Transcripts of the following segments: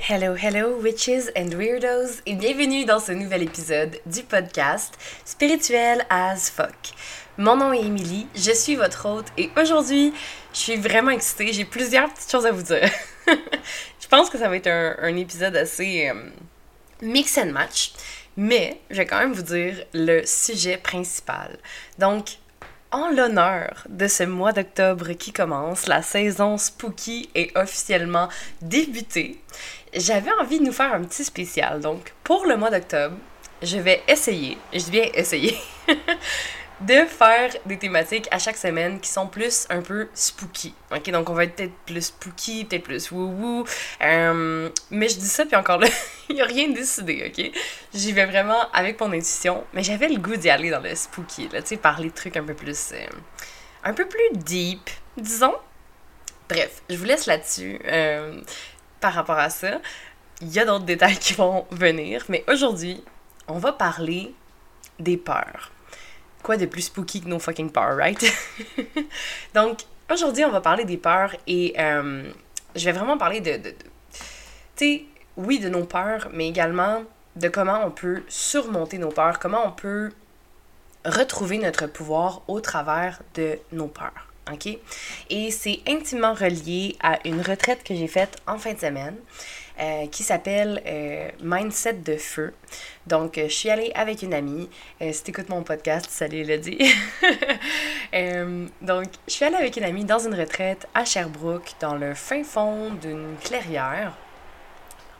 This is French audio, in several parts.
Hello, hello, witches and weirdos, et bienvenue dans ce nouvel épisode du podcast Spirituel as fuck. Mon nom est Emily, je suis votre hôte, et aujourd'hui, je suis vraiment excitée, j'ai plusieurs petites choses à vous dire. je pense que ça va être un, épisode assez euh, mix and match, mais je vais quand même vous dire le sujet principal. Donc, en l'honneur de ce mois d'octobre qui commence, la saison spooky est officiellement débutée. J'avais envie de nous faire un petit spécial. Donc, pour le mois d'octobre, je vais essayer, je dis bien essayer, de faire des thématiques à chaque semaine qui sont plus un peu spooky. Ok, donc on va être peut-être plus spooky, peut-être plus woo-woo. Euh, mais je dis ça, puis encore là, il n'y a rien décidé, ok? J'y vais vraiment avec mon intuition, mais j'avais le goût d'y aller dans le spooky, là, tu sais, parler de trucs un peu plus. Euh, un peu plus deep, disons. Bref, je vous laisse là-dessus euh, par rapport à ça. Il y a d'autres détails qui vont venir, mais aujourd'hui, on va parler des peurs quoi de plus spooky que nos fucking peurs, right? Donc, aujourd'hui, on va parler des peurs et euh, je vais vraiment parler de. de, tu sais, oui, de nos peurs, mais également de comment on peut surmonter nos peurs, comment on peut retrouver notre pouvoir au travers de nos peurs. OK? Et c'est intimement relié à une retraite que j'ai faite en fin de semaine. Euh, qui s'appelle euh, Mindset de feu. Donc, euh, je suis allée avec une amie. si tu écoutes mon podcast, salut Elodie. donc, je suis allée avec une amie dans une retraite à Sherbrooke, dans le fin fond d'une clairière,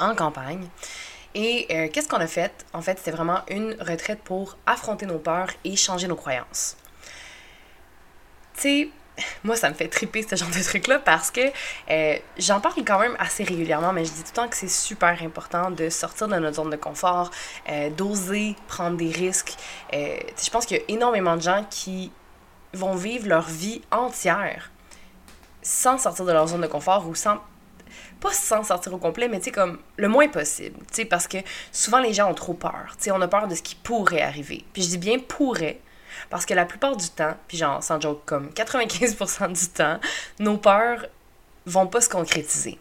en campagne. Et qu'est-ce qu'on a fait? En fait, c'était vraiment une retraite pour affronter nos peurs et changer nos croyances. Tu sais, moi, ça me fait triper ce genre de truc-là parce que euh, j'en parle quand même assez régulièrement, mais je dis tout le temps que c'est super important de sortir de notre zone de confort, euh, d'oser prendre des risques. Euh, je pense qu'il y a énormément de gens qui vont vivre leur vie entière sans sortir de leur zone de confort ou sans pas sans sortir au complet, mais tu sais, comme le moins possible. Tu sais, parce que souvent les gens ont trop peur. Tu sais, on a peur de ce qui pourrait arriver. Puis je dis bien pourrait, parce que la plupart du temps, puis genre, sans joke, comme 95% du temps, nos peurs vont pas se concrétiser.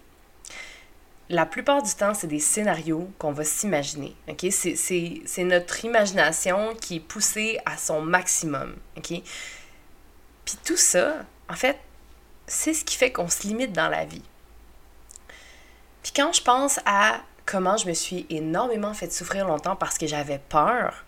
La plupart du temps, c'est des scénarios qu'on va s'imaginer. OK? C'est notre imagination qui est poussée à son maximum. OK? Puis tout ça, en fait, c'est ce qui fait qu'on se limite dans la vie. Puis quand je pense à comment je me suis énormément fait souffrir longtemps parce que j'avais peur,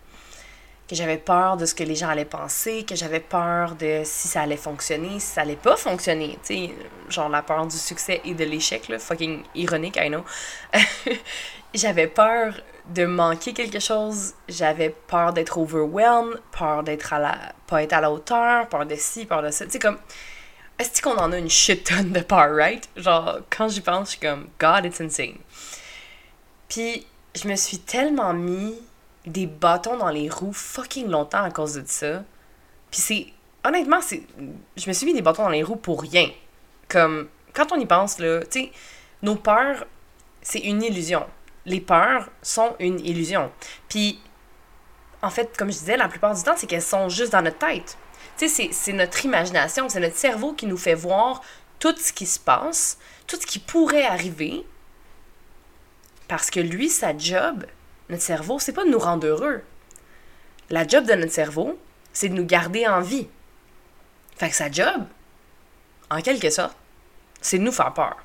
que j'avais peur de ce que les gens allaient penser, que j'avais peur de si ça allait fonctionner, si ça allait pas fonctionner, tu sais, genre la peur du succès et de l'échec, là, fucking ironique, I know. j'avais peur de manquer quelque chose, j'avais peur d'être overwhelmed, peur d'être à la, pas être à la hauteur, peur de ci, peur de ça, tu sais, comme, est-ce qu'on en a une shit tonne de peur, right? Genre, quand j'y pense, je suis comme, God, it's insane. Puis, je me suis tellement mis des bâtons dans les roues fucking longtemps à cause de ça. Puis c'est. Honnêtement, c'est. Je me suis mis des bâtons dans les roues pour rien. Comme. Quand on y pense, là, tu sais, nos peurs, c'est une illusion. Les peurs sont une illusion. Puis, en fait, comme je disais, la plupart du temps, c'est qu'elles sont juste dans notre tête. Tu sais, c'est notre imagination, c'est notre cerveau qui nous fait voir tout ce qui se passe, tout ce qui pourrait arriver. Parce que lui, sa job, notre cerveau, c'est pas de nous rendre heureux. La job de notre cerveau, c'est de nous garder en vie. Fait que sa job, en quelque sorte, c'est de nous faire peur.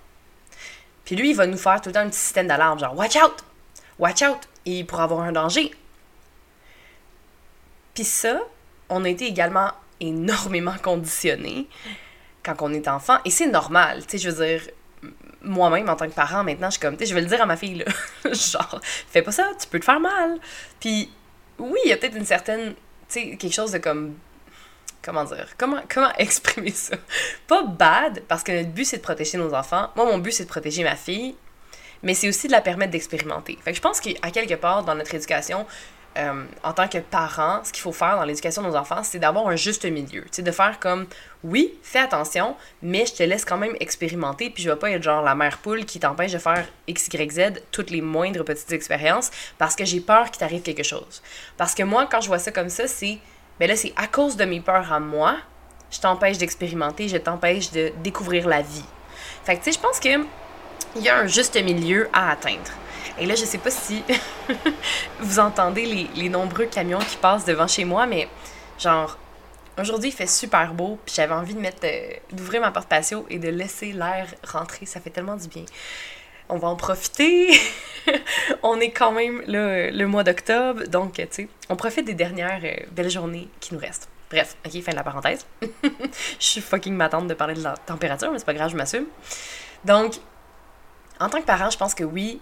Puis lui, il va nous faire tout le temps un petit système d'alarme, genre Watch out! Watch out! Il pourra avoir un danger. Puis ça, on a été également énormément conditionné quand on est enfant. Et c'est normal, tu sais, je veux dire, moi-même, en tant que parent, maintenant, je suis comme, tu sais, je vais le dire à ma fille, là. genre, fais pas ça, tu peux te faire mal. Puis, oui, il y a peut-être une certaine, tu sais, quelque chose de comme, comment dire, comment, comment exprimer ça? Pas bad, parce que notre but, c'est de protéger nos enfants. Moi, mon but, c'est de protéger ma fille, mais c'est aussi de la permettre d'expérimenter. Fait que je pense qu'à quelque part, dans notre éducation, euh, en tant que parent, ce qu'il faut faire dans l'éducation de nos enfants, c'est d'avoir un juste milieu. Tu sais, de faire comme, oui, fais attention, mais je te laisse quand même expérimenter, puis je vais pas être genre la mère poule qui t'empêche de faire X, Y, Z, toutes les moindres petites expériences, parce que j'ai peur qu'il t'arrive quelque chose. Parce que moi, quand je vois ça comme ça, c'est, ben là, c'est à cause de mes peurs à moi, je t'empêche d'expérimenter, je t'empêche de découvrir la vie. Fait que, tu sais, je pense que il y a un juste milieu à atteindre. Et là, je sais pas si vous entendez les, nombreux camions qui passent devant chez moi, mais genre, Aujourd'hui, il fait super beau, puis j'avais envie de mettre, euh, d'ouvrir ma porte patio et de laisser l'air rentrer. Ça fait tellement du bien. On va en profiter. on est quand même là, le mois d'octobre, donc tu sais, on profite des dernières euh, belles journées qui nous restent. Bref, ok, fin de la parenthèse. je suis fucking m'attendre de parler de la température, mais c'est pas grave, je m'assume. Donc, en tant que parent, je pense que oui,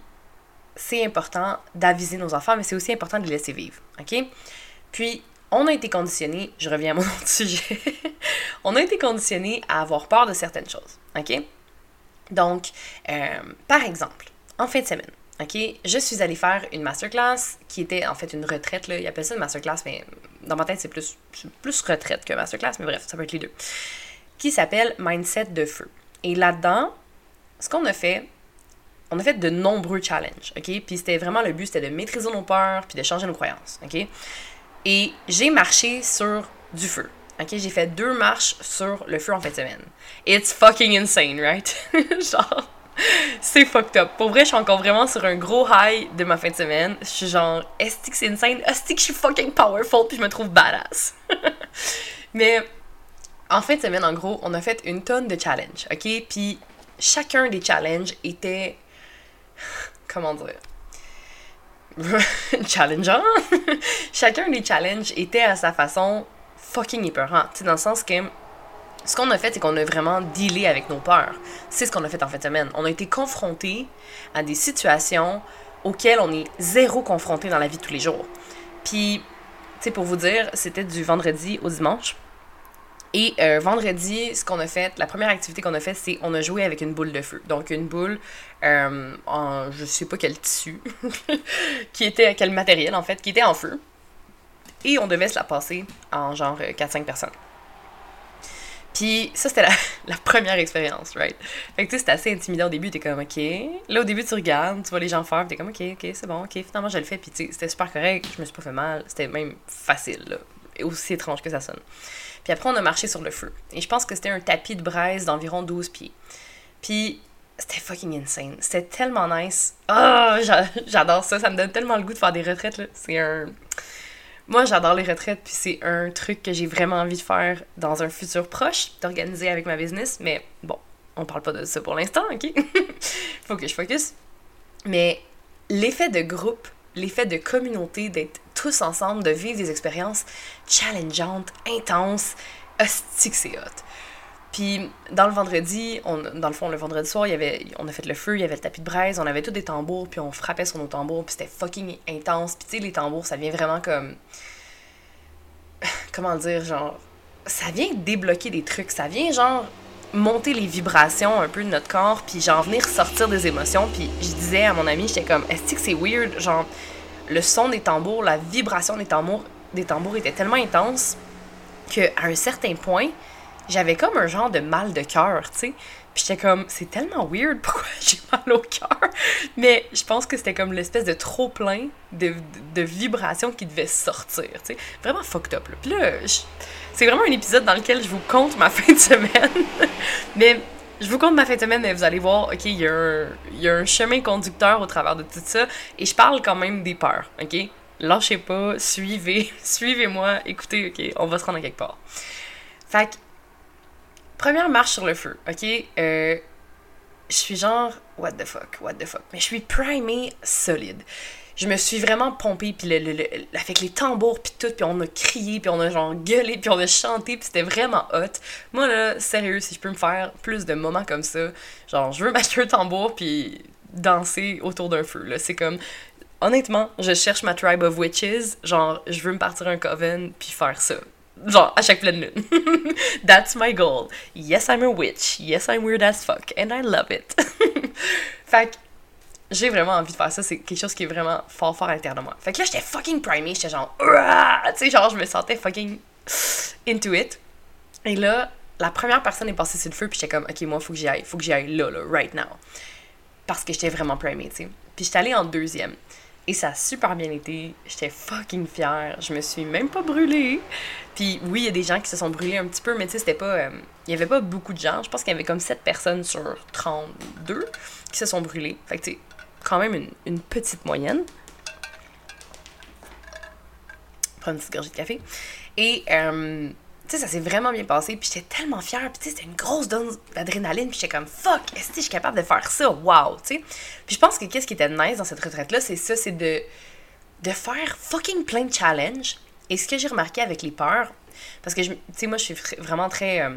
c'est important d'aviser nos enfants, mais c'est aussi important de les laisser vivre, ok? Puis, on a été conditionné, je reviens à mon autre sujet, on a été conditionné à avoir peur de certaines choses, ok? Donc, euh, par exemple, en fin de semaine, ok, je suis allée faire une masterclass qui était en fait une retraite, là, ils appellent ça une masterclass, mais dans ma tête c'est plus, plus retraite que masterclass, mais bref, ça peut être les deux, qui s'appelle Mindset de feu. Et là-dedans, ce qu'on a fait, on a fait de nombreux challenges, ok? Puis c'était vraiment le but, c'était de maîtriser nos peurs, puis de changer nos croyances, ok? Et j'ai marché sur du feu. Ok, j'ai fait deux marches sur le feu en fin de semaine. It's fucking insane, right? genre, c'est fucked up. Pour vrai, je suis encore vraiment sur un gros high de ma fin de semaine. Je suis genre, est-ce que c'est insane? Est-ce que je suis fucking powerful puis je me trouve badass? Mais en fin de semaine, en gros, on a fait une tonne de challenges, ok? Puis chacun des challenges était. Comment dire? challengeant. Chacun des challenges était à sa façon fucking épeurant. Tu sais, dans le sens que ce qu'on a fait, c'est qu'on a vraiment dealé avec nos peurs. C'est ce qu'on a fait en fin de semaine. On a été confrontés à des situations auxquelles on est zéro confronté dans la vie de tous les jours. Puis, tu sais, pour vous dire, c'était du vendredi au dimanche. Et euh, vendredi, ce qu'on a fait, la première activité qu'on a fait, c'est on a joué avec une boule de feu. Donc une boule euh, en je sais pas quel tissu, qui était quel matériel en fait, qui était en feu. Et on devait se la passer en genre 4-5 euh, personnes. Puis ça, c'était la, première expérience, right? Fait que tu sais, c'était assez intimidant au début, t'es comme, ok. Là, au début, tu regardes, tu vois les gens faire, t'es comme, ok, ok, c'est bon, ok, finalement, je le fais. Puis tu sais, c'était super correct, je me suis pas fait mal, c'était même facile, aussi étrange que ça sonne. Puis après, on a marché sur le feu. Et je pense que c'était un tapis de braise d'environ 12 pieds. Puis c'était fucking insane. C'était tellement nice. Oh, j'adore ça. Ça me donne tellement le goût de faire des retraites. C'est un. Moi, j'adore les retraites, puis c'est un truc que j'ai vraiment envie de faire dans un futur proche, d'organiser avec ma business. Mais bon, on parle pas de ça pour l'instant, ok? Faut que je focus. Mais l'effet de groupe, l'effet de communauté, d'être tous ensemble, de vivre des expériences challengeantes, intenses, hostie c'est hot. Puis dans le vendredi, dans le fond, le vendredi soir, il y avait, on a fait le feu, il y avait le tapis de braise, on avait tous des tambours, puis on frappait sur nos tambours, puis c'était fucking intense. Puis tu sais, les tambours, ça vient vraiment comme... Comment dire, genre... Ça vient débloquer des trucs, ça vient genre monter les vibrations un peu de notre corps, puis genre venir sortir des émotions. Puis je disais à mon ami, j'étais comme, est-ce que c'est weird, genre le son des tambours, la vibration des tambours, des tambours était tellement intense qu'à un certain point, j'avais comme un genre de mal de cœur, tu sais. Puis j'étais comme, c'est tellement weird, pourquoi j'ai mal au cœur? Mais je pense que c'était comme l'espèce de trop plein de, de, vibrations qui devait sortir, tu sais. Vraiment fucked up, là. Puis là, c'est vraiment un épisode dans lequel je vous compte ma fin de semaine. Mais je vous compte ma fin de semaine, mais vous allez voir, ok, il y, y, a un chemin conducteur au travers de tout ça. Et je parle quand même des peurs, ok? Lâchez pas, suivez, suivez-moi, écoutez, ok, on va se rendre à quelque part. Fait que, première marche sur le feu, ok? Euh, je suis genre, what the fuck, what the fuck. Mais je suis primée solide je me suis vraiment pompée, puis le, le, avec les tambours, puis tout, puis on a crié, puis on a genre gueulé, puis on a chanté, puis c'était vraiment hot. Moi, là, sérieux, si je peux me faire plus de moments comme ça, genre, je veux m'acheter un tambour, puis danser autour d'un feu, là. C'est comme... Honnêtement, je cherche ma tribe of witches, genre, je veux me partir un coven, puis faire ça. Genre, à chaque pleine lune. That's my goal. Yes, I'm a witch. Yes, I'm weird as fuck. And I love it. fait que j'ai vraiment envie de faire ça. C'est quelque chose qui est vraiment fort, fort à l'intérieur de moi. Fait que là, j'étais fucking primé. J'étais genre, tu sais, genre, je me sentais fucking into it. Et là, la première personne est passée sur le feu, puis j'étais comme, ok, moi, faut que j'y aille. Faut que j'y aille là, là, right now. Parce que j'étais vraiment primé, tu sais. Puis j'étais allée en deuxième. Et ça a super bien été. J'étais fucking fière. Je me suis même pas brûlée. Puis oui, il y a des gens qui se sont brûlés un petit peu, mais tu sais, c'était pas. euh, Il y avait pas beaucoup de gens. Je pense qu'il y avait comme 7 personnes sur 32 qui se sont brûlées. Fait que tu quand même une, petite moyenne. Prendre une petite gorgée de café. Et, euh, tu sais, ça s'est vraiment bien passé. Puis j'étais tellement fière. Puis tu sais, c'était une grosse dose d'adrénaline. Puis j'étais comme, fuck, est-ce que je suis capable de faire ça? Wow, tu sais. Puis je pense que qu'est-ce qui était nice dans cette retraite-là, c'est ça, c'est de, de faire fucking plein de challenges. Et ce que j'ai remarqué avec les peurs, parce que, tu sais, moi, je suis vraiment très euh,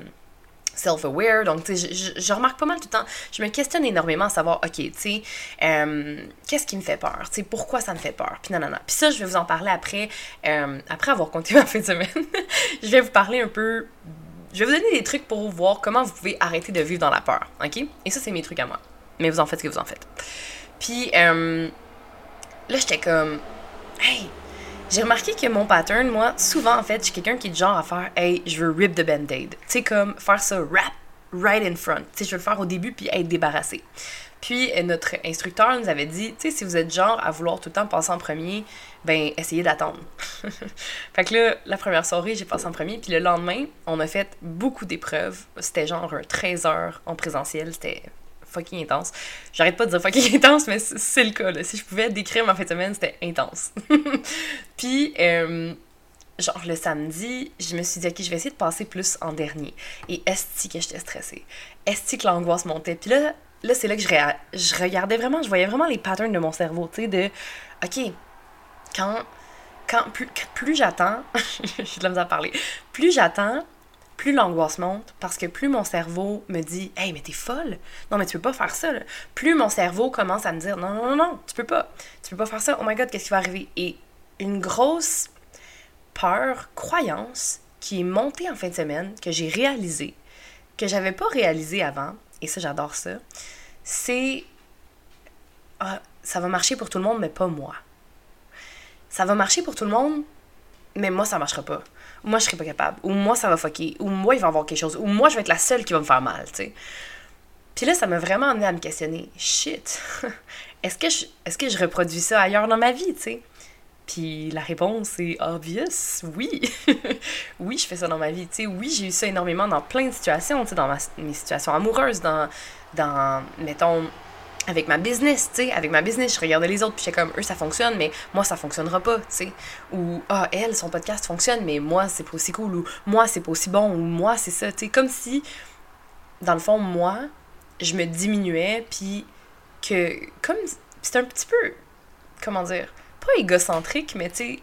self-aware, donc, tu sais, je, je- remarque pas mal tout le temps. Je me questionne énormément à savoir, OK, tu sais, euh, qu'est-ce qui me fait peur? Tu sais, pourquoi ça me fait peur? Puis non, non, non. Puis ça, je vais vous en parler après, euh, après avoir compté ma fin de semaine. je vais vous parler un peu je vais vous donner des trucs pour voir comment vous pouvez arrêter de vivre dans la peur, ok? Et ça, c'est mes trucs à moi. Mais vous en faites ce que vous en faites. Puis, euh, là, j'étais comme, hey, j'ai remarqué que mon pattern, moi, souvent, en fait, je suis quelqu'un qui est du genre à faire, hey, je veux rip the band-aid. Tu sais, comme faire ça rap right in front. Tu sais, je veux le faire au début puis être débarrassé. Puis, euh, notre instructeur nous avait dit, tu sais, si vous êtes genre à vouloir tout le temps passer en premier, ben, essayez d'attendre. fait que là, la première soirée, j'ai passé en premier. Puis le lendemain, on a fait beaucoup d'épreuves. C'était genre un 13 heures en présentiel. C'était fucking intense. J'arrête pas de dire fucking intense, mais c'est le cas. Là. Si je pouvais décrire ma fin de semaine, c'était intense. Puis, euh, genre le samedi, je me suis dit, ok, je vais essayer de passer plus en dernier. Et esti que j'étais stressée. Esti que l'angoisse montait. Puis là, là c'est là que je, je regardais vraiment, je voyais vraiment les patterns de mon cerveau, tu sais, de, ok, quand, quand plus, plus j'attends, j'ai de la misère à parler, plus j'attends, plus l'angoisse monte parce que plus mon cerveau me dit Hey, mais t'es folle! Non, mais tu peux pas faire ça. Plus mon cerveau commence à me dire Non, non, non, non, tu peux pas. Tu peux pas faire ça. Oh my god, qu'est-ce qui va arriver? Et une grosse peur, croyance qui est montée en fin de semaine, que j'ai réalisée, que j'avais pas réalisé avant, et ça, j'adore ça, c'est Ah, ça va marcher pour tout le monde, mais pas moi. Ça va marcher pour tout le monde, mais moi, ça marchera pas. Moi, je serai pas capable. Ou moi, ça va fucker. Ou moi, il va y avoir quelque chose. Ou moi, je vais être la seule qui va me faire mal, tu sais. Puis là, ça m'a vraiment amené à me questionner. Shit, est-ce que, je, est-ce que je reproduis ça ailleurs dans ma vie, tu sais? Puis la réponse est obvious, oui. oui, je fais ça dans ma vie, tu sais. Oui, j'ai eu ça énormément dans plein de situations, tu sais, dans ma- mes situations amoureuses, dans, dans, mettons, avec ma business, tu sais, avec ma business, je regardais les autres, puis j'étais comme, eux, ça fonctionne, mais moi, ça fonctionnera pas, tu sais. Ou, ah, elle, son podcast fonctionne, mais moi, c'est pas aussi cool, ou moi, c'est pas aussi bon, ou moi, c'est ça, tu sais. Comme si, dans le fond, moi, je me diminuais, puis que, comme, c'est un petit peu, comment dire, pas égocentrique, mais tu sais,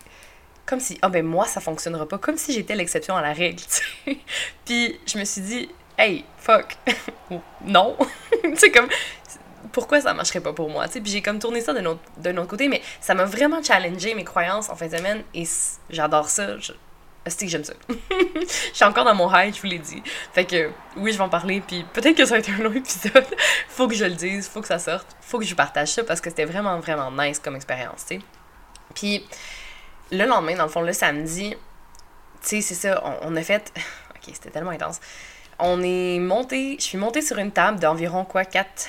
comme si, ah ben moi, ça fonctionnera pas, comme si j'étais l'exception à la règle, tu sais. Puis je me suis dit, hey, fuck, non. tu sais, comme, pourquoi ça marcherait pas pour moi. Puis j'ai comme tourné ça d'un autre, côté, mais ça m'a vraiment challengé mes croyances en fin de semaine, et j'adore ça. Je, c'est que j'aime ça. Je suis encore dans mon high, je vous l'ai dit. Fait que oui, je vais en parler, puis peut-être que ça va être un long épisode. faut que je le dise, faut que ça sorte, faut que je partage ça parce que c'était vraiment, vraiment nice comme expérience. Puis le lendemain, dans le fond, le samedi, c'est ça, on, on a fait. Ok, c'était tellement intense. On est monté, je suis montée sur une table d'environ quoi, 4,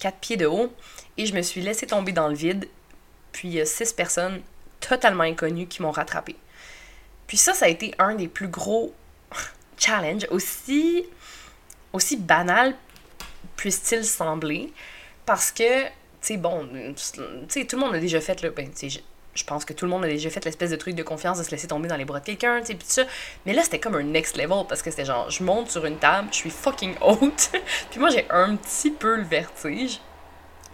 4 pieds de haut, et je me suis laissée tomber dans le vide, puis il y a 6 personnes totalement inconnues qui m'ont rattrapée. Puis ça, ça a été un des plus gros challenges, aussi, aussi banal puisse-t-il sembler, parce que, tu sais, bon, tu sais, tout le monde a déjà fait, là, ben, tu sais, je, pense que tout le monde a déjà fait l'espèce de truc de confiance de se laisser tomber dans les bras de quelqu'un, tu sais, puis tout ça. Mais là, c'était comme un next level, parce que c'était genre, je monte sur une table, je suis fucking haute, puis moi, j'ai un petit peu le vertige.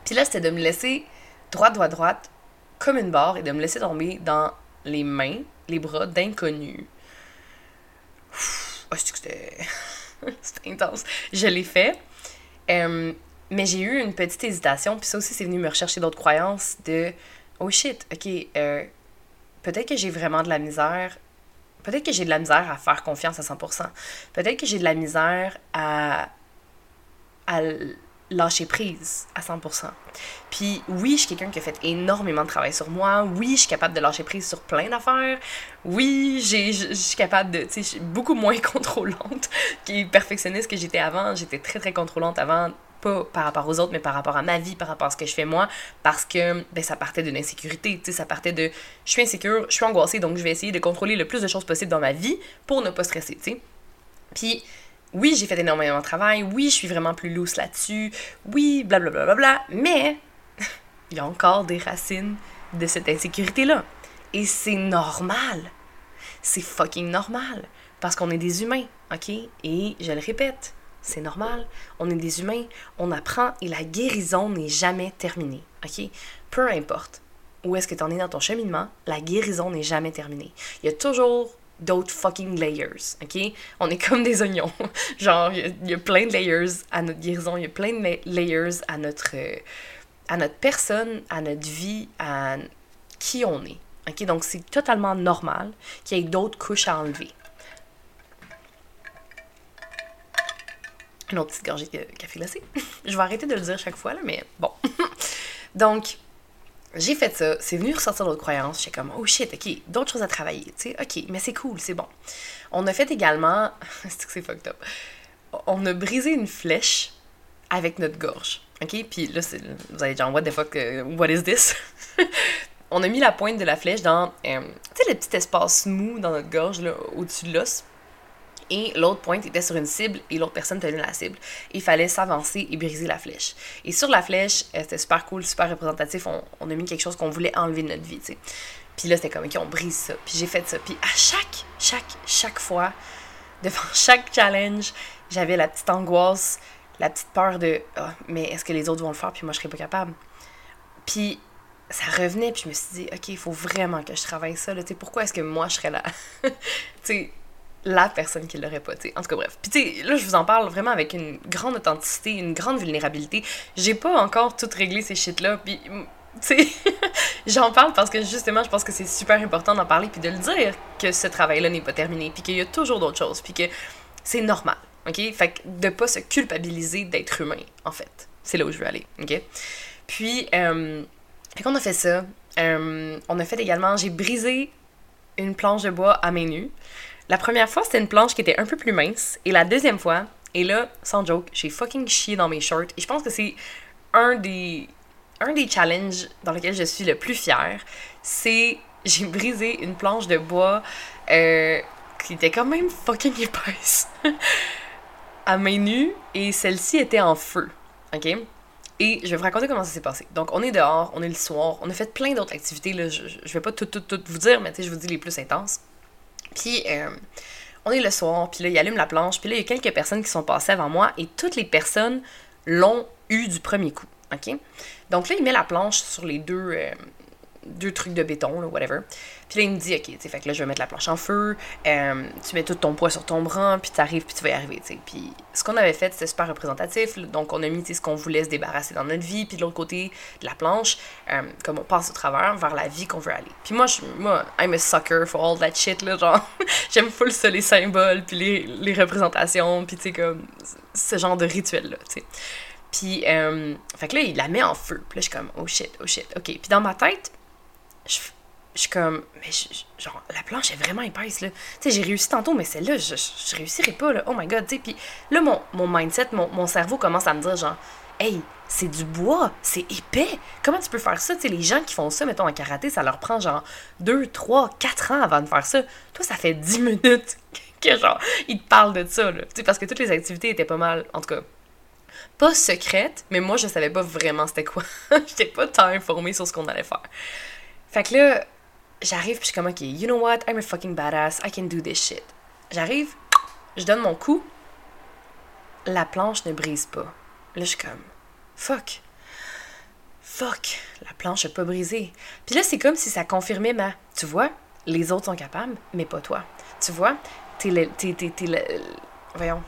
Puis là, c'était de me laisser droite, droite, droite, comme une barre, et de me laisser tomber dans les mains, les bras d'inconnus. Oh, que c'était... c'était intense. Je l'ai fait. Euh, mais j'ai eu une petite hésitation, puis ça aussi, c'est venu me rechercher d'autres croyances de oh shit, ok, euh, peut-être que j'ai vraiment de la misère. Peut-être que j'ai de la misère à faire confiance à 100%. Peut-être que j'ai de la misère à, à lâcher prise à 100%. Puis oui, je suis quelqu'un qui a fait énormément de travail sur moi. Oui, je suis capable de lâcher prise sur plein d'affaires. Oui, je, suis capable de, tu sais, je suis beaucoup moins contrôlante et perfectionniste que j'étais avant. J'étais très, très contrôlante avant pas par rapport aux autres, mais par rapport à ma vie, par rapport à ce que je fais moi, parce que ben, ça partait d'une insécurité, tu sais, ça partait de je suis insécure, je suis angoissée, donc je vais essayer de contrôler le plus de choses possible dans ma vie pour ne pas stresser, tu sais. Puis, oui, j'ai fait énormément de travail, oui, je suis vraiment plus loose là-dessus, oui, blablabla, bla, bla, bla, mais il y a encore des racines de cette insécurité-là. Et c'est normal. C'est fucking normal. Parce qu'on est des humains, OK? Et je le répète, c'est normal. On est des humains, on apprend et la guérison n'est jamais terminée, OK? Peu importe où est-ce que tu en es dans ton cheminement, la guérison n'est jamais terminée. Il y a toujours d'autres fucking layers, ok? On est comme des oignons. Genre, il y, a plein de layers à notre guérison, il y a plein de layers à notre, à notre personne, à notre vie, à qui on est. Ok? Donc, c'est totalement normal qu'il y ait d'autres couches à enlever. Une autre petite gorgée de café glacé. Je vais arrêter de le dire chaque fois, là, mais bon. Donc, j'ai fait ça, c'est venu ressortir d'autres croyances. J'étais comme, oh shit, ok, d'autres choses à travailler, tu sais, ok, mais c'est cool, c'est bon. On a fait également, c'est que c'est fucked up, on a brisé une flèche avec notre gorge, ok? Puis là, vous allez dire, what the fuck, uh, what is this? on a mis la pointe de la flèche dans, euh, tu sais, le petit espace mou dans notre gorge, là, au-dessus de l'os et l'autre pointe était sur une cible et l'autre personne tenait la cible. Il fallait s'avancer et briser la flèche. Et sur la flèche, euh, c'était super cool, super représentatif. On, a mis quelque chose qu'on voulait enlever de notre vie, tu sais. Puis là, c'était comme, OK, on brise ça. Puis j'ai fait ça. Puis à chaque, chaque, chaque fois, devant chaque challenge, j'avais la petite angoisse, la petite peur de, ah, mais est-ce que les autres vont le faire, puis moi, je serais pas capable. Puis ça revenait, puis je me suis dit, OK, il faut vraiment que je travaille ça. Là, pourquoi est-ce que moi, je serais là? tu sais, la personne qui l'aurait pas, tu En tout cas, bref. Puis, tu sais, là, je vous en parle vraiment avec une grande authenticité, une grande vulnérabilité. J'ai pas encore tout réglé ces shit-là, puis, mm, tu sais, j'en parle parce que justement, je pense que c'est super important d'en parler, puis de le dire que ce travail-là n'est pas terminé, puis qu'il y a toujours d'autres choses, puis que c'est normal, ok? Fait que de pas se culpabiliser d'être humain, en fait. C'est là où je veux aller, ok? Puis, euh, fait qu'on a fait ça. Euh, on a fait également, j'ai brisé une planche de bois à main nue. La première fois, c'était une planche qui était un peu plus mince. Et la deuxième fois, et là, sans joke, j'ai fucking chié dans mes shorts. Et je pense que c'est un des, un des challenges dans lesquels je suis le plus fière. C'est j'ai brisé une planche de bois euh, qui était quand même fucking épaisse à main nue. Et celle-ci était en feu. OK? Et je vais vous raconter comment ça s'est passé. Donc, on est dehors, on est le soir, on a fait plein d'autres activités. Je, je vais pas tout, tout, tout vous dire, mais je vous dis les plus intenses. Puis, euh, on est le soir, puis là, il allume la planche, puis là, il y a quelques personnes qui sont passées avant moi, et toutes les personnes l'ont eu du premier coup, OK? Donc là, il met la planche sur les deux, euh, deux trucs de béton, là, whatever. Puis là, il me dit, OK, tu fait que là, je vais mettre la planche en feu, euh, tu mets tout ton poids sur ton bras, puis tu arrives, puis tu vas y arriver, tu sais. Puis ce qu'on avait fait, c'était super représentatif. Donc, on a mis, ce qu'on voulait se débarrasser dans notre vie, puis de l'autre côté de la planche, euh, comme on passe au travers vers la vie qu'on veut aller. Puis moi, je, moi, I'm a sucker for all that shit, là, genre, j'aime full ça, les symboles, puis les, les représentations, puis tu sais, comme, ce genre de rituel-là, tu sais. Puis, euh, fait que là, il la met en feu. Puis là, je suis comme, oh shit, oh shit, ok. Puis dans ma tête, je, je suis comme, mais genre, la planche est vraiment épaisse, là. Tu sais, j'ai réussi tantôt, mais celle-là, je, je réussirai pas, là. Oh my god, tu sais. Puis là, mon, mon mindset, mon, mon cerveau commence à me dire, genre, hey, c'est du bois, c'est épais. Comment tu peux faire ça? Tu sais, les gens qui font ça, mettons, en karaté, ça leur prend genre 2, 3, 4 ans avant de faire ça. Toi, ça fait 10 minutes que, genre, ils te parlent de ça, là. Tu sais, parce que toutes les activités étaient pas mal, en tout cas, pas secrètes, mais moi, je savais pas vraiment c'était quoi. J'étais pas tant informée sur ce qu'on allait faire. Fait que là, j'arrive, puis je suis comme, ok, you know what, I'm a fucking badass, I can do this shit. J'arrive, je donne mon coup, la planche ne brise pas. Là, je suis comme, fuck. Fuck, la planche n'a pas brisé. Puis là, c'est comme si ça confirmait ma. Tu vois, les autres sont capables, mais pas toi. Tu vois, t'es le. T'es, t'es, t'es le, voyons.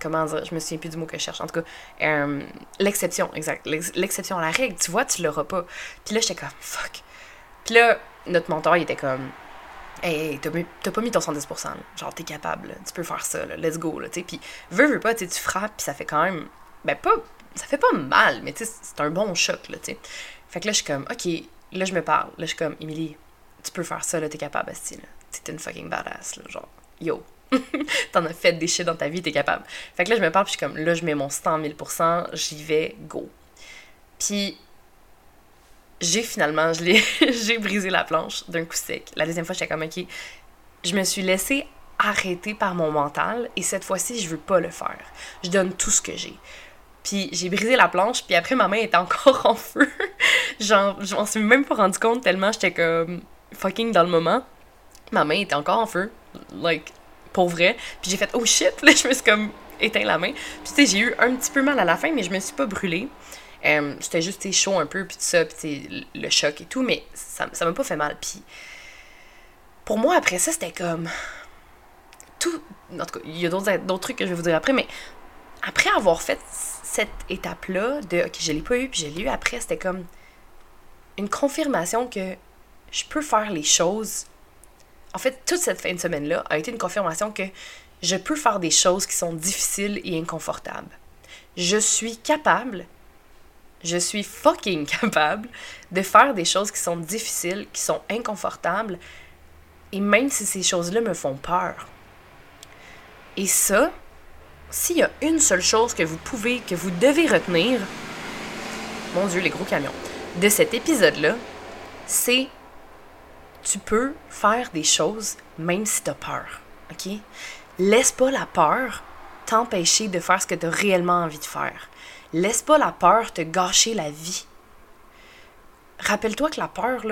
Comment dire Je me souviens plus du mot que je cherche. En tout cas, euh, l'exception, exact. L'exception à la règle. Tu vois, tu l'auras pas. Puis là, j'étais comme, fuck. Puis là, notre mentor, il était comme Hey, t'as pas mis ton 110%, genre t'es capable, tu peux faire ça, let's go, là, tu Puis, veux, veux pas, tu frappes, puis ça fait quand même. Ben, pas. Ça fait pas mal, mais tu c'est un bon choc, là, tu sais. Fait que là, je suis comme, ok, là, je me parle. Là, je suis comme, Emily, tu peux faire ça, là, t'es capable, style. T'es une fucking badass, là, genre, yo, T'en as fait des shit dans ta vie, t'es capable. Fait que là, je me parle, puis je suis comme, là, je mets mon 100 000%, j'y vais, go. Puis, j'ai finalement, je l'ai, j'ai brisé la planche d'un coup sec. La deuxième fois, j'étais comme, ok, je me suis laissée arrêter par mon mental, et cette fois-ci, je veux pas le faire. Je donne tout ce que j'ai. Puis j'ai brisé la planche, puis après ma main était encore en feu. Genre, je m'en suis même pas rendu compte tellement j'étais comme fucking dans le moment. Ma main était encore en feu, like, pour vrai. Puis j'ai fait oh shit, là je me suis comme éteint la main. Puis tu sais, j'ai eu un petit peu mal à la fin, mais je me suis pas brûlée. Euh, c'était juste chaud un peu, puis tout ça, puis le choc et tout, mais ça m'a pas fait mal. Puis pour moi, après ça, c'était comme. Tout. En tout cas, il y a d'autres trucs que je vais vous dire après, mais après avoir fait cette étape-là de OK, je l'ai pas eu, puis je l'ai eu après, c'était comme une confirmation que je peux faire les choses. En fait, toute cette fin de semaine-là a été une confirmation que je peux faire des choses qui sont difficiles et inconfortables. Je suis capable, je suis fucking capable de faire des choses qui sont difficiles, qui sont inconfortables, et même si ces choses-là me font peur. Et ça, s'il y a une seule chose que vous pouvez, que vous devez retenir, mon Dieu, les gros camions, de cet épisode-là, c'est tu peux faire des choses même si tu as peur. OK? Laisse pas la peur t'empêcher de faire ce que tu as réellement envie de faire. Laisse pas la peur te gâcher la vie. Rappelle-toi que la peur,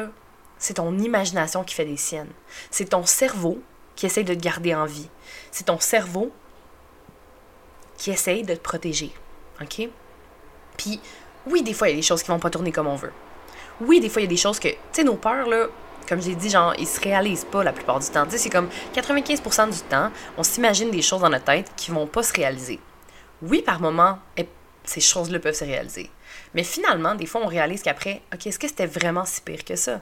c'est ton imagination qui fait des siennes. C'est ton cerveau qui essaie de te garder en vie. C'est ton cerveau qui essaye de te protéger. OK? Puis, oui, des fois, il y a des choses qui vont pas tourner comme on veut. Oui, des fois, il y a des choses que, tu sais, nos peurs, comme j'ai dit, genre, ils se réalisent pas la plupart du temps. Tu sais, c'est comme 95% du temps, on s'imagine des choses dans notre tête qui vont pas se réaliser. Oui, par moment, ces choses-là peuvent se réaliser. Mais finalement, des fois, on réalise qu'après, OK, est-ce que c'était vraiment si pire que ça?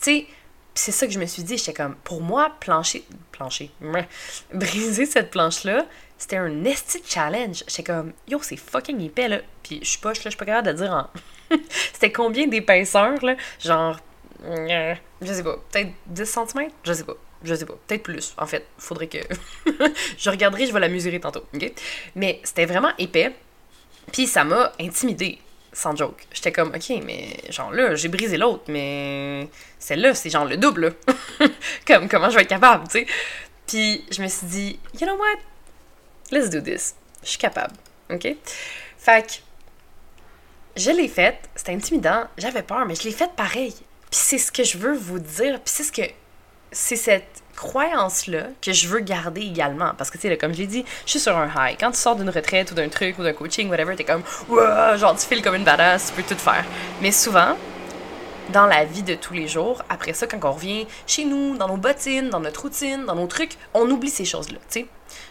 Tu sais, c'est ça que je me suis dit. J'étais comme, pour moi, plancher, plancher, briser cette planche-là, c'était un nasty challenge. J'étais comme, yo, c'est fucking épais, là. Puis je suis pas, je suis pas capable de dire en. c'était combien d'épaisseur, là? Genre, je sais pas, peut-être 10 cm? Je sais pas. Je sais pas, peut-être plus. En fait, faudrait que. je regarderai, je vais la mesurer tantôt, ok? Mais c'était vraiment épais. Puis ça m'a intimidée, sans joke. J'étais comme, ok, mais genre là, j'ai brisé l'autre, mais celle-là, c'est genre le double, comme, comment je vais être capable, tu sais? Puis je me suis dit, you know what? let's do this. Je suis capable. OK? Fait que, je l'ai faite, c'était intimidant, j'avais peur, mais je l'ai faite pareil. Puis c'est ce que je veux vous dire, puis c'est ce que. C'est cette croyance-là que je veux garder également. Parce que, tu sais, comme je l'ai dit, je suis sur un high. Quand tu sors d'une retraite ou d'un truc ou d'un coaching, whatever, t'es comme, genre, tu files comme une badass, tu peux tout faire. Mais souvent, dans la vie de tous les jours, après ça, quand on revient chez nous, dans nos bottines, dans notre routine, dans nos trucs, on oublie ces choses-là, tu sais.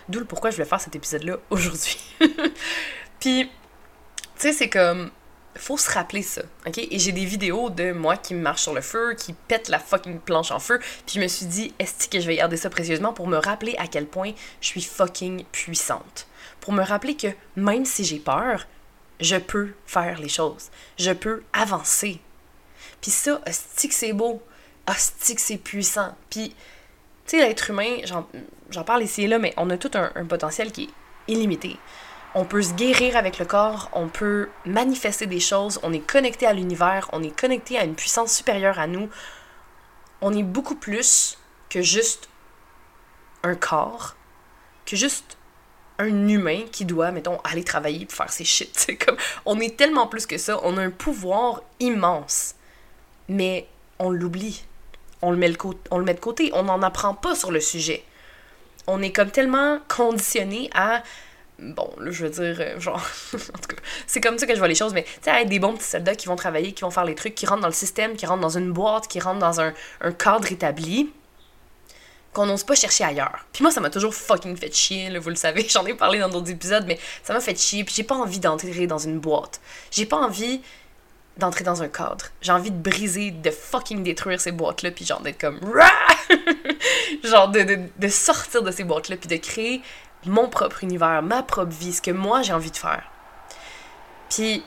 D'où le pourquoi je vais faire cet épisode-là aujourd'hui. Puis, tu sais, c'est comme. Faut se rappeler ça, ok? Et j'ai des vidéos de moi qui marche sur le feu, qui pète la fucking planche en feu. Puis je me suis dit, est-ce que je vais garder ça précieusement pour me rappeler à quel point je suis fucking puissante? Pour me rappeler que même si j'ai peur, je peux faire les choses. Je peux avancer. Puis ça, hostie que c'est beau. Hostie que c'est puissant. Puis tu sais, l'être humain, j'en parle ici et là, mais on a tout un, potentiel qui est illimité. On peut se guérir avec le corps, on peut manifester des choses, on est connecté à l'univers, on est connecté à une puissance supérieure à nous. On est beaucoup plus que juste un corps, que juste un humain qui doit, mettons, aller travailler pour faire ses shit. On est tellement plus que ça, on a un pouvoir immense, mais on l'oublie on on le met de côté. On n'en apprend pas sur le sujet. On est comme tellement conditionné à. Bon, là, je veux dire, euh, genre. en tout cas, c'est comme ça que je vois les choses, mais tu sais, être des bons petits soldats qui vont travailler, qui vont faire les trucs, qui rentrent dans le système, qui rentrent dans une boîte, qui rentrent dans un, cadre établi qu'on n'ose pas chercher ailleurs. Puis moi, ça m'a toujours fucking fait chier, vous le savez, j'en ai parlé dans d'autres épisodes, mais ça m'a fait chier, puis j'ai pas envie d'entrer dans une boîte. J'ai pas envie d'entrer dans un cadre. J'ai envie de briser, de fucking détruire ces boîtes-là, puis genre d'être comme... genre de, de, sortir de ces boîtes-là, puis de créer mon propre univers, ma propre vie, ce que moi j'ai envie de faire. Puis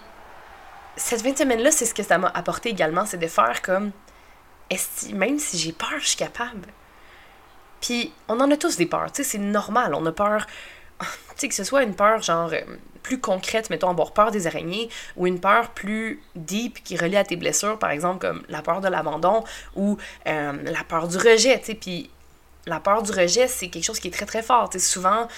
cette 20 semaines-là, c'est ce que ça m'a apporté également, c'est de faire comme... Même si j'ai peur, je suis capable. Puis on en a tous des peurs, tu sais, c'est normal, on a peur, tu sais, que ce soit une peur genre euh, plus concrète, mettons, avoir peur des araignées, ou une peur plus deep qui relie à tes blessures, par exemple, comme la peur de l'abandon ou euh, la peur du rejet, tu sais, puis la peur du rejet, c'est quelque chose qui est très très fort, souvent,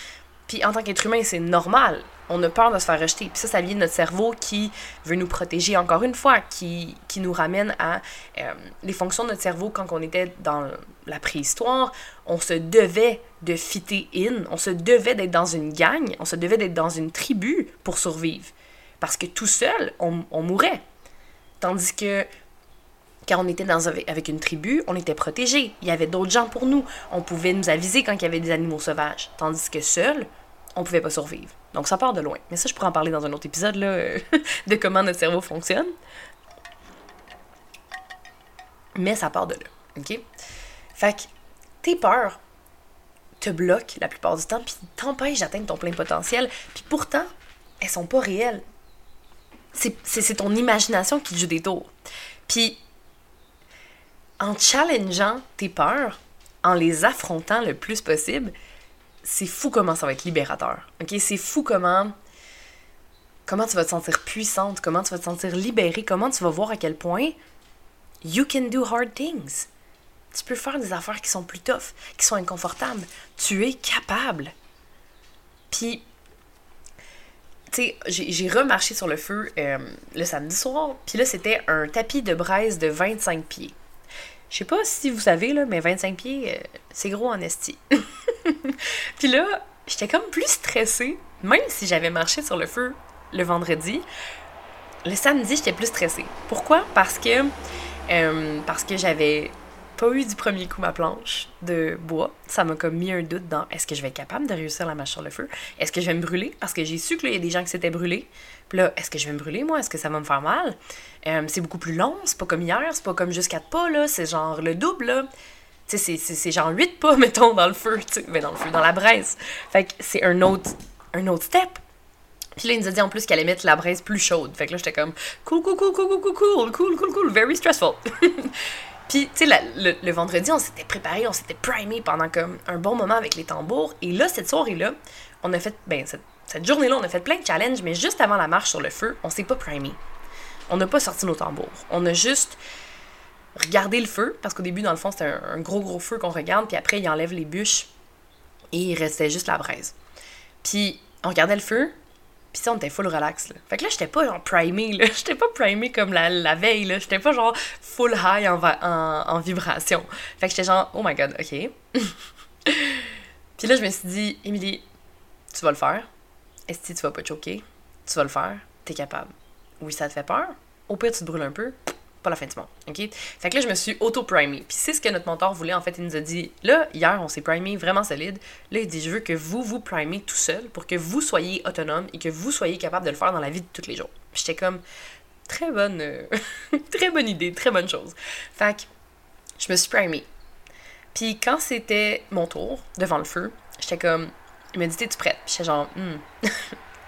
puis en tant qu'être humain, c'est normal. On a peur de se faire rejeter. Puis ça, ça vient de notre cerveau qui veut nous protéger, encore une fois, qui, qui nous ramène à euh, les fonctions de notre cerveau quand on était dans la préhistoire. On se devait de fitter in, on se devait d'être dans une gang, on se devait d'être dans une tribu pour survivre. Parce que tout seul, on, on mourait. Tandis que quand on était dans, avec une tribu, on était protégé. Il y avait d'autres gens pour nous. On pouvait nous aviser quand il y avait des animaux sauvages. Tandis que seul, on pouvait pas survivre. Donc ça part de loin. Mais ça, je pourrais en parler dans un autre épisode là, de comment notre cerveau fonctionne. Mais ça part de là. OK? Fait que tes peurs te bloquent la plupart du temps, puis t'empêchent d'atteindre ton plein potentiel. Puis pourtant, elles sont pas réelles. C'est ton imagination qui te joue des tours. Puis en challengeant tes peurs, en les affrontant le plus possible, c'est fou comment ça va être libérateur. C'est fou comment comment tu vas te sentir puissante, comment tu vas te sentir libérée, comment tu vas voir à quel point you can do hard things. Tu peux faire des affaires qui sont plus tough, qui sont inconfortables. Tu es capable. Puis j'ai remarché sur le feu euh, le samedi soir, puis là, c'était un tapis de braise de 25 pieds. Je sais pas si vous savez, là, mais 25 pieds, euh, c'est gros en esti. puis là, j'étais comme plus stressée, même si j'avais marché sur le feu le vendredi. Le samedi, j'étais plus stressée. Pourquoi? Parce que, euh, parce que j'avais pas eu du premier coup ma planche de bois. Ça m'a comme mis un doute dans est-ce que je vais être capable de réussir la marche sur le feu? Est-ce que je vais me brûler? Parce que j'ai su qu'il y a des gens qui s'étaient brûlés. Puis là, est-ce que je vais me brûler, moi? Est-ce que ça va me faire mal? Euh, c'est beaucoup plus long, c'est pas comme hier, c'est pas comme juste 4 pas, là. C'est genre le double, là. Tu sais, c'est genre 8 pas, mettons, dans le feu, tu sais. Dans le feu, dans la braise. Fait que c'est un autre, un autre step. Puis là, il nous a dit en plus qu'elle allait mettre la braise plus chaude. Fait que là, j'étais comme cool, cool, cool, cool, cool, cool, cool, cool, cool, cool, very stressful. Puis, tu sais, le, vendredi, on s'était préparé, on s'était primé pendant comme un bon moment avec les tambours. Et là, cette soirée-là, on a fait, ben, cette, cette journée-là, on a fait plein de challenges, mais juste avant la marche sur le feu, on s'est pas primé. On n'a pas sorti nos tambours. On a juste regardé le feu, parce qu'au début, dans le fond, c'était un, gros, gros feu qu'on regarde, puis après, il enlève les bûches et il restait juste la braise. Puis, on regardait le feu, puis ça, on était full relax. Fait que là, j'étais pas genre primé. J'étais pas primé comme la, la veille, là. J'étais pas genre full high en, en, vibration. Fait que j'étais genre, oh my god, ok. puis là, je me suis dit, Émilie, tu vas le faire. Est-ce que tu vas pas choquer? Tu vas le faire. T'es capable. Oui, ça te fait peur. Au pire, tu te brûles un peu pas la fin du monde. OK? Fait que là, je me suis auto-primé. Puis c'est ce que notre mentor voulait. En fait, il nous a dit là, hier, on s'est primé vraiment solide. Là, il dit je veux que vous vous primez tout seul pour que vous soyez autonome et que vous soyez capable de le faire dans la vie de tous les jours. J'étais comme très bonne, euh, très bonne idée, très bonne chose. Fait que je me suis primé. Puis quand c'était mon tour devant le feu, j'étais comme il m'a dit T'es-tu prête? J'étais genre hmm.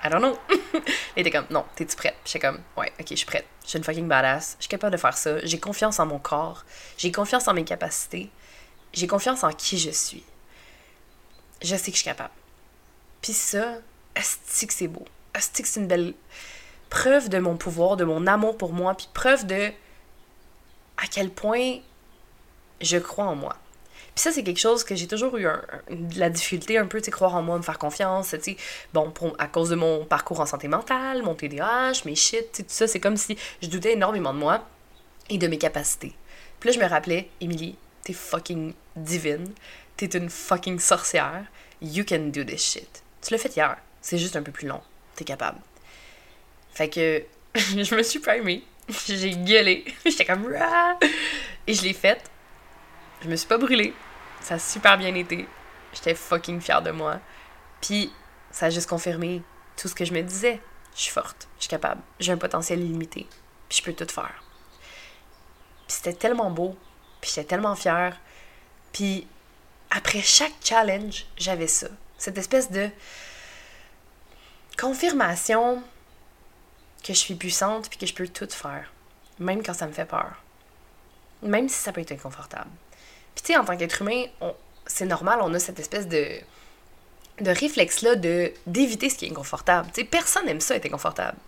I don't know. il était comme, non, t'es-tu prête? J'étais comme, ouais, ok, je suis prête. Je suis une fucking badass. Je suis capable de faire ça. J'ai confiance en mon corps. J'ai confiance en mes capacités. J'ai confiance en qui je suis. Je sais que je suis capable. Puis ça, asti que c'est beau. Asti que c'est une belle preuve de mon pouvoir, de mon amour pour moi, puis preuve de à quel point je crois en moi. Puis ça, c'est quelque chose que j'ai toujours eu de la difficulté un peu, tu croire en moi, me faire confiance, tu sais. Bon, à cause de mon parcours en santé mentale, mon TDAH, mes shit, tout ça, c'est comme si je doutais énormément de moi et de mes capacités. Puis là, je me rappelais, Emily, t'es fucking divine, t'es une fucking sorcière, you can do this shit. Tu l'as fait hier, c'est juste un peu plus long, t'es capable. Fait que je me suis primée, j'ai gueulé, j'étais comme et je l'ai faite. Je me suis pas brûlée, ça a super bien été. J'étais fucking fière de moi. Puis, ça a juste confirmé tout ce que je me disais. Je suis forte, je suis capable, j'ai un potentiel illimité, puis je peux tout faire. Puis c'était tellement beau, puis j'étais tellement fière. Puis après chaque challenge, j'avais ça. Cette espèce de confirmation que je suis puissante puis que je peux tout faire, même quand ça me fait peur. Même si ça peut être inconfortable. Puis tu en tant qu'être humain, c'est normal, on a cette espèce de, de réflexe-là de, d'éviter ce qui est inconfortable. Tu sais, personne n'aime ça être inconfortable.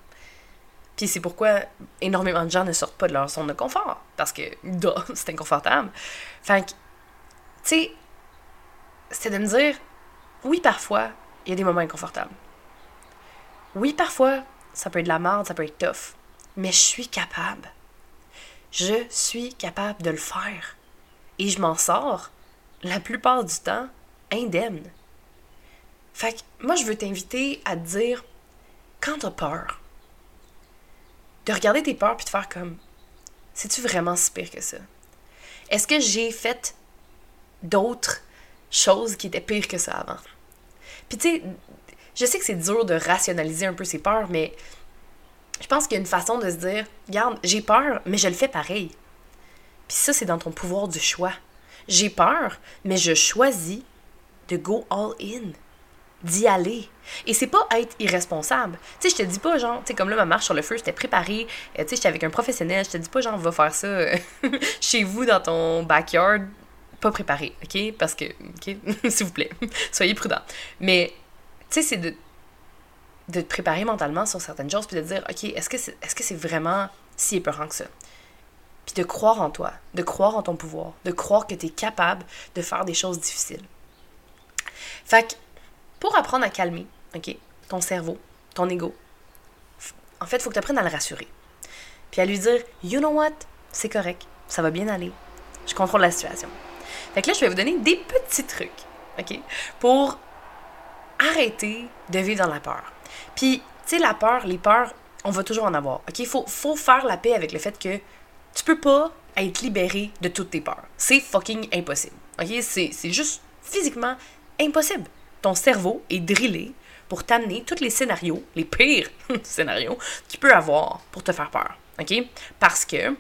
Puis c'est pourquoi énormément de gens ne sortent pas de leur zone de confort. Parce que, c'est inconfortable. Fait que, tu sais, c'est de me dire, oui, parfois, il y a des moments inconfortables. Oui, parfois, ça peut être de la merde, ça peut être tough. Mais je suis capable. Je suis capable de le faire. Et je m'en sors, la plupart du temps, indemne. Fait que moi, je veux t'inviter à te dire, quand t'as peur, de regarder tes peurs puis de faire comme, c'est-tu vraiment si pire que ça? Est-ce que j'ai fait d'autres choses qui étaient pires que ça avant? Puis tu sais, je sais que c'est dur de rationaliser un peu ses peurs, mais je pense qu'il y a une façon de se dire, regarde, j'ai peur, mais je le fais pareil. Puis ça, c'est dans ton pouvoir du choix. J'ai peur, mais je choisis de go all in, d'y aller. Et c'est pas être irresponsable. Tu sais, je te dis pas, genre, tu sais, comme là, ma marche sur le feu, j'étais préparée, euh, tu sais, j'étais avec un professionnel, je te dis pas, genre, va faire ça euh, chez vous, dans ton backyard, pas préparé, ok? Parce que, ok, s'il vous plaît, soyez prudent. Mais, tu sais, c'est de de te préparer mentalement sur certaines choses, puis de dire, OK, est-ce que c'est est -ce c'est vraiment si épeurant que ça? Puis de croire en toi, de croire en ton pouvoir, de croire que tu es capable de faire des choses difficiles. Fait que, pour apprendre à calmer, OK, ton cerveau, ton ego, en fait, il faut que tu apprennes à le rassurer. Puis à lui dire, you know what, c'est correct, ça va bien aller, je contrôle la situation. Fait que là, je vais vous donner des petits trucs, OK, pour arrêter de vivre dans la peur. Puis, tu sais, la peur, les peurs, on va toujours en avoir. OK? Il faut, faut faire la paix avec le fait que tu peux pas être libéré de toutes tes peurs. C'est fucking impossible. OK? C'est juste physiquement impossible. Ton cerveau est drillé pour t'amener tous les scénarios, les pires scénarios tu peux avoir pour te faire peur. OK? Parce que,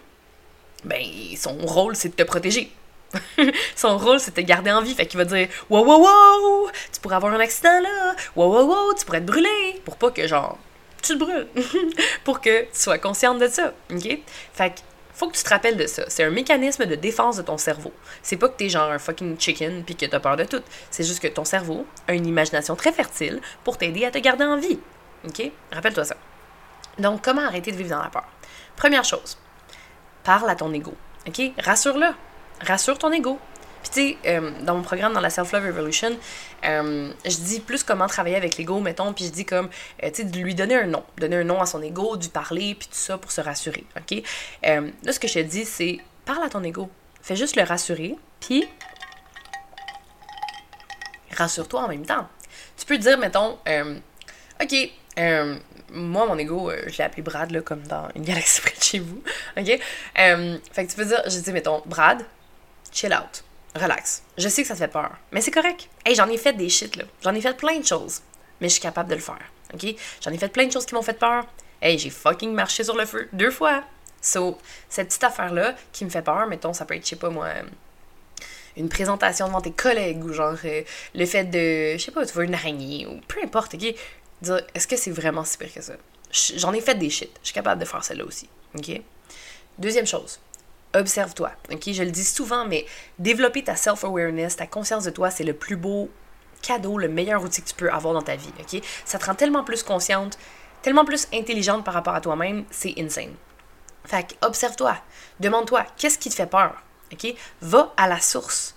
ben, son rôle, c'est de te protéger. Son rôle, c'est de te garder en vie. Fait qu'il va dire Wow, wow, wow, tu pourrais avoir un accident là. Wow, wow, wow, tu pourrais te brûler. Pour pas que, genre, tu te brûles. pour que tu sois consciente de ça. Fait que faut que tu te rappelles de ça. C'est un mécanisme de défense de ton cerveau. C'est pas que t'es genre un fucking chicken puis que t'as peur de tout. C'est juste que ton cerveau a une imagination très fertile pour t'aider à te garder en vie. OK? Rappelle-toi ça. Donc, comment arrêter de vivre dans la peur? Première chose, parle à ton ego. OK? Rassure-le rassure ton ego. Tu sais, euh, dans mon programme, dans la Self-Love Revolution, euh, je dis plus comment travailler avec l'ego, mettons, puis je dis comme, euh, tu sais, de lui donner un nom, donner un nom à son ego, du parler, puis tout ça pour se rassurer, ok? là, ce que je te dis, c'est, parle à ton ego. Fais juste le rassurer, puis rassure-toi en même temps. Tu peux dire, mettons, ok, moi, mon ego, je l'ai appelé Brad, là, comme dans une galaxie près de chez vous, ok? fait que tu peux dire, je dis, mettons, Brad, chill out. Relax. Je sais que ça te fait peur, mais c'est correct. Hey, j'en ai fait des shit, là. J'en ai fait plein de choses, mais je suis capable de le faire. OK? J'en ai fait plein de choses qui m'ont fait peur. Hey, j'ai fucking marché sur le feu deux fois. So, cette petite affaire-là qui me fait peur, mettons, ça peut être, je sais pas moi, une présentation devant tes collègues ou genre euh, le fait de, je sais pas, tu vois une araignée ou peu importe, ok? Dire, est-ce que c'est vraiment si pire que ça? J'en ai fait des shit. Je suis capable de faire celle-là aussi. OK? Deuxième chose, observe-toi. OK? Je le dis souvent, mais développer ta self-awareness, ta conscience de toi, c'est le plus beau cadeau, le meilleur outil que tu peux avoir dans ta vie. OK? Ça te rend tellement plus consciente, tellement plus intelligente par rapport à toi-même, c'est insane. Fait que, observe-toi. Demande-toi, qu'est-ce qui te fait peur? OK? Va à la source.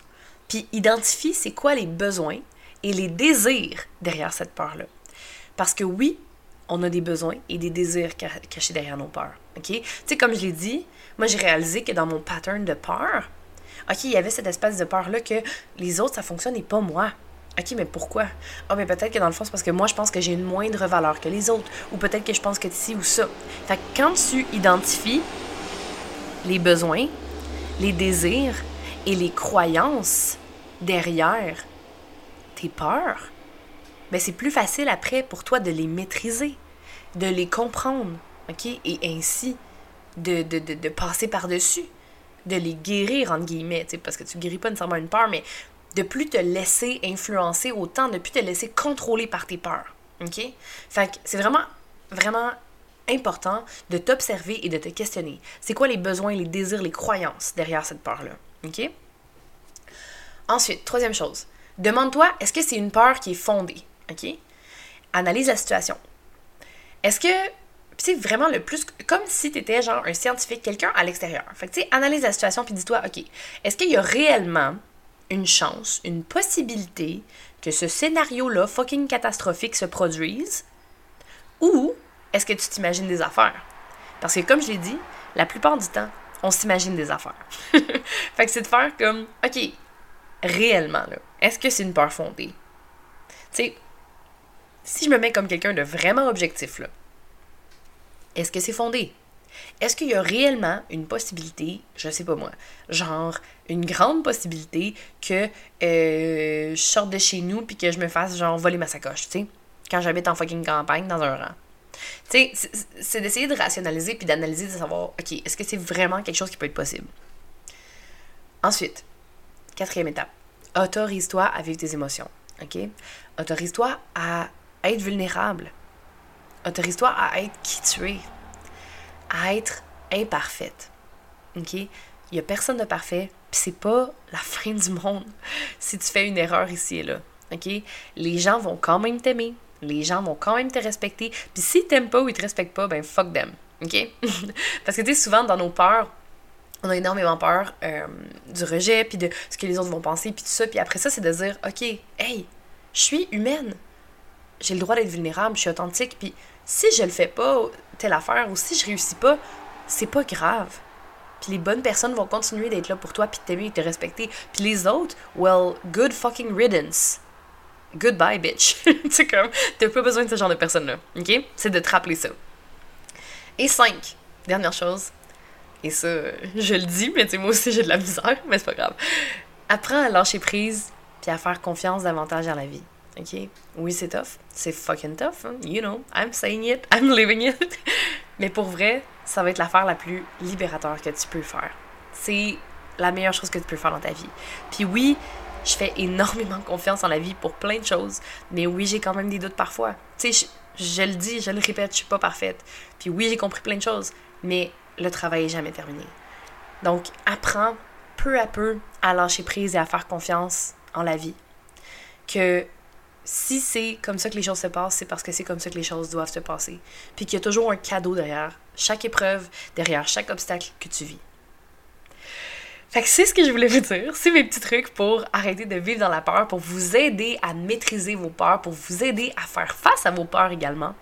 Puis identifie c'est quoi les besoins et les désirs derrière cette peur-là. Parce que oui, on a des besoins et des désirs cachés derrière nos peurs. OK? Tu sais, comme je l'ai dit, moi, j'ai réalisé que dans mon pattern de peur, OK, il y avait cette espèce de peur-là que les autres, ça fonctionne et pas moi. OK, mais pourquoi? Ah, mais peut-être que dans le fond, c'est parce que moi, je pense que j'ai une moindre valeur que les autres. Ou peut-être que je pense que ci ou ça. Fait que quand tu identifies les besoins, les désirs et les croyances derrière tes peurs, ben c'est plus facile après pour toi de les maîtriser, de les comprendre, OK? Et ainsi de, de, de, passer par-dessus, de les guérir, guillemets, parce que tu guéris pas nécessairement une peur, mais de plus te laisser influencer autant, de plus te laisser contrôler par tes peurs. OK? Fait que c'est vraiment, vraiment important de t'observer et de te questionner. C'est quoi les besoins, les désirs, les croyances derrière cette peur-là? OK? Ensuite, troisième chose, demande-toi, est-ce que c'est une peur qui est fondée? OK? Analyse la situation. Est-ce que c'est vraiment le plus comme si tu étais genre un scientifique, quelqu'un à l'extérieur. Fait que tu sais, analyse la situation puis dis-toi, OK, est-ce qu'il y a réellement une chance, une possibilité que ce scénario-là fucking catastrophique se produise? Ou est-ce que tu t'imagines des affaires? Parce que comme je l'ai dit, la plupart du temps, on s'imagine des affaires. fait que c'est de faire comme, OK, réellement, là, est-ce que c'est une peur fondée? Tu sais, si je me mets comme quelqu'un de vraiment objectif, là, est-ce que c'est fondé? Est-ce qu'il y a réellement une possibilité, je sais pas moi, genre une grande possibilité que euh, je sorte de chez nous puis que je me fasse genre voler ma sacoche, tu sais, quand j'habite en fucking campagne dans un rang? Tu sais, c'est d'essayer de rationaliser puis d'analyser, de savoir, OK, est-ce que c'est vraiment quelque chose qui peut être possible? Ensuite, quatrième étape, autorise-toi à vivre tes émotions, OK? Autorise-toi à être vulnérable. Autorise-toi à être qui tu es, à être imparfaite. OK? Il n'y a personne de parfait, puis c'est pas la fin du monde si tu fais une erreur ici et là. OK? Les gens vont quand même t'aimer, les gens vont quand même te respecter, puis s'ils t'aiment pas ou ils te respectent pas, ben fuck them. OK? Parce que tu sais, souvent dans nos peurs, on a énormément peur euh, du rejet, puis de ce que les autres vont penser, puis tout ça. Puis après ça, c'est de dire, OK, hey, je suis humaine. J'ai le droit d'être vulnérable, je suis authentique, puis si je le fais pas, telle affaire, ou si je réussis pas, c'est pas grave. Puis les bonnes personnes vont continuer d'être là pour toi, puis t'aimer et te respecter. Puis les autres, well, good fucking riddance. Goodbye, bitch. c'est comme, t'as pas besoin de ce genre de personnes-là, ok? C'est de te rappeler ça. Et cinq, dernière chose, et ça, je le dis, mais tu moi aussi j'ai de la misère, mais c'est pas grave. Apprends à lâcher prise, puis à faire confiance davantage à la vie. OK? Oui, c'est tough. C'est fucking tough. Hein? You know, I'm saying it, I'm living it. Mais pour vrai, ça va être l'affaire la plus libérateur que tu peux faire. C'est la meilleure chose que tu peux faire dans ta vie. Puis oui, je fais énormément confiance en la vie pour plein de choses. Mais oui, j'ai quand même des doutes parfois. Tu sais, je, je, le dis, je le répète, je suis pas parfaite. Puis oui, j'ai compris plein de choses. Mais le travail est jamais terminé. Donc, apprends peu à peu à lâcher prise et à faire confiance en la vie. Que si c'est comme ça que les choses se passent, c'est parce que c'est comme ça que les choses doivent se passer. Puis qu'il y a toujours un cadeau derrière chaque épreuve, derrière chaque obstacle que tu vis. Fait que c'est ce que je voulais vous dire. C'est mes petits trucs pour arrêter de vivre dans la peur, pour vous aider à maîtriser vos peurs, pour vous aider à faire face à vos peurs également.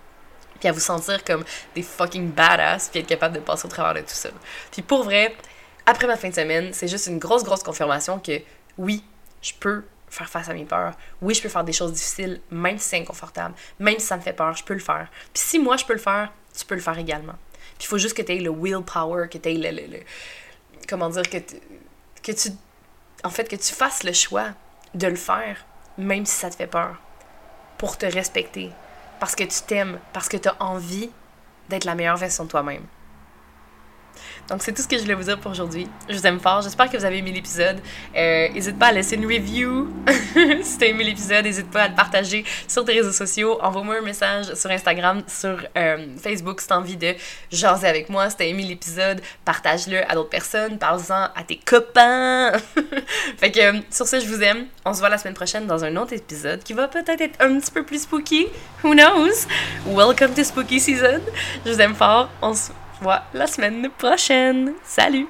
Puis à vous sentir comme des fucking badass, puis être capable de passer au travers de tout ça. Puis pour vrai, après ma fin de semaine, c'est juste une grosse, grosse confirmation que oui, je peux faire face à mes peurs. Oui, je peux faire des choses difficiles, même si c'est inconfortable, même si ça me fait peur, je peux le faire. Puis si moi je peux le faire, tu peux le faire également. Puis il faut juste que tu aies le willpower, que tu aies le, Comment dire, que, que tu. En fait, que tu fasses le choix de le faire, même si ça te fait peur, pour te respecter, parce que tu t'aimes, parce que tu as envie d'être la meilleure version de toi-même. Donc, c'est tout ce que je voulais vous dire pour aujourd'hui. Je vous aime fort. J'espère que vous avez aimé l'épisode. Euh, n'hésite pas à laisser une review si t'as aimé l'épisode. N'hésite pas à le partager sur tes réseaux sociaux. Envoie-moi un message sur Instagram, sur euh, Facebook si t'as envie de jaser avec moi. Si t'as aimé l'épisode, partage-le à d'autres personnes. Parle-en à tes copains. fait que sur ce, je vous aime. On se voit la semaine prochaine dans un autre épisode qui va peut-être être un petit peu plus spooky. Who knows? Welcome to Spooky Season. Je vous aime fort. On se voit la semaine prochaine. Salut!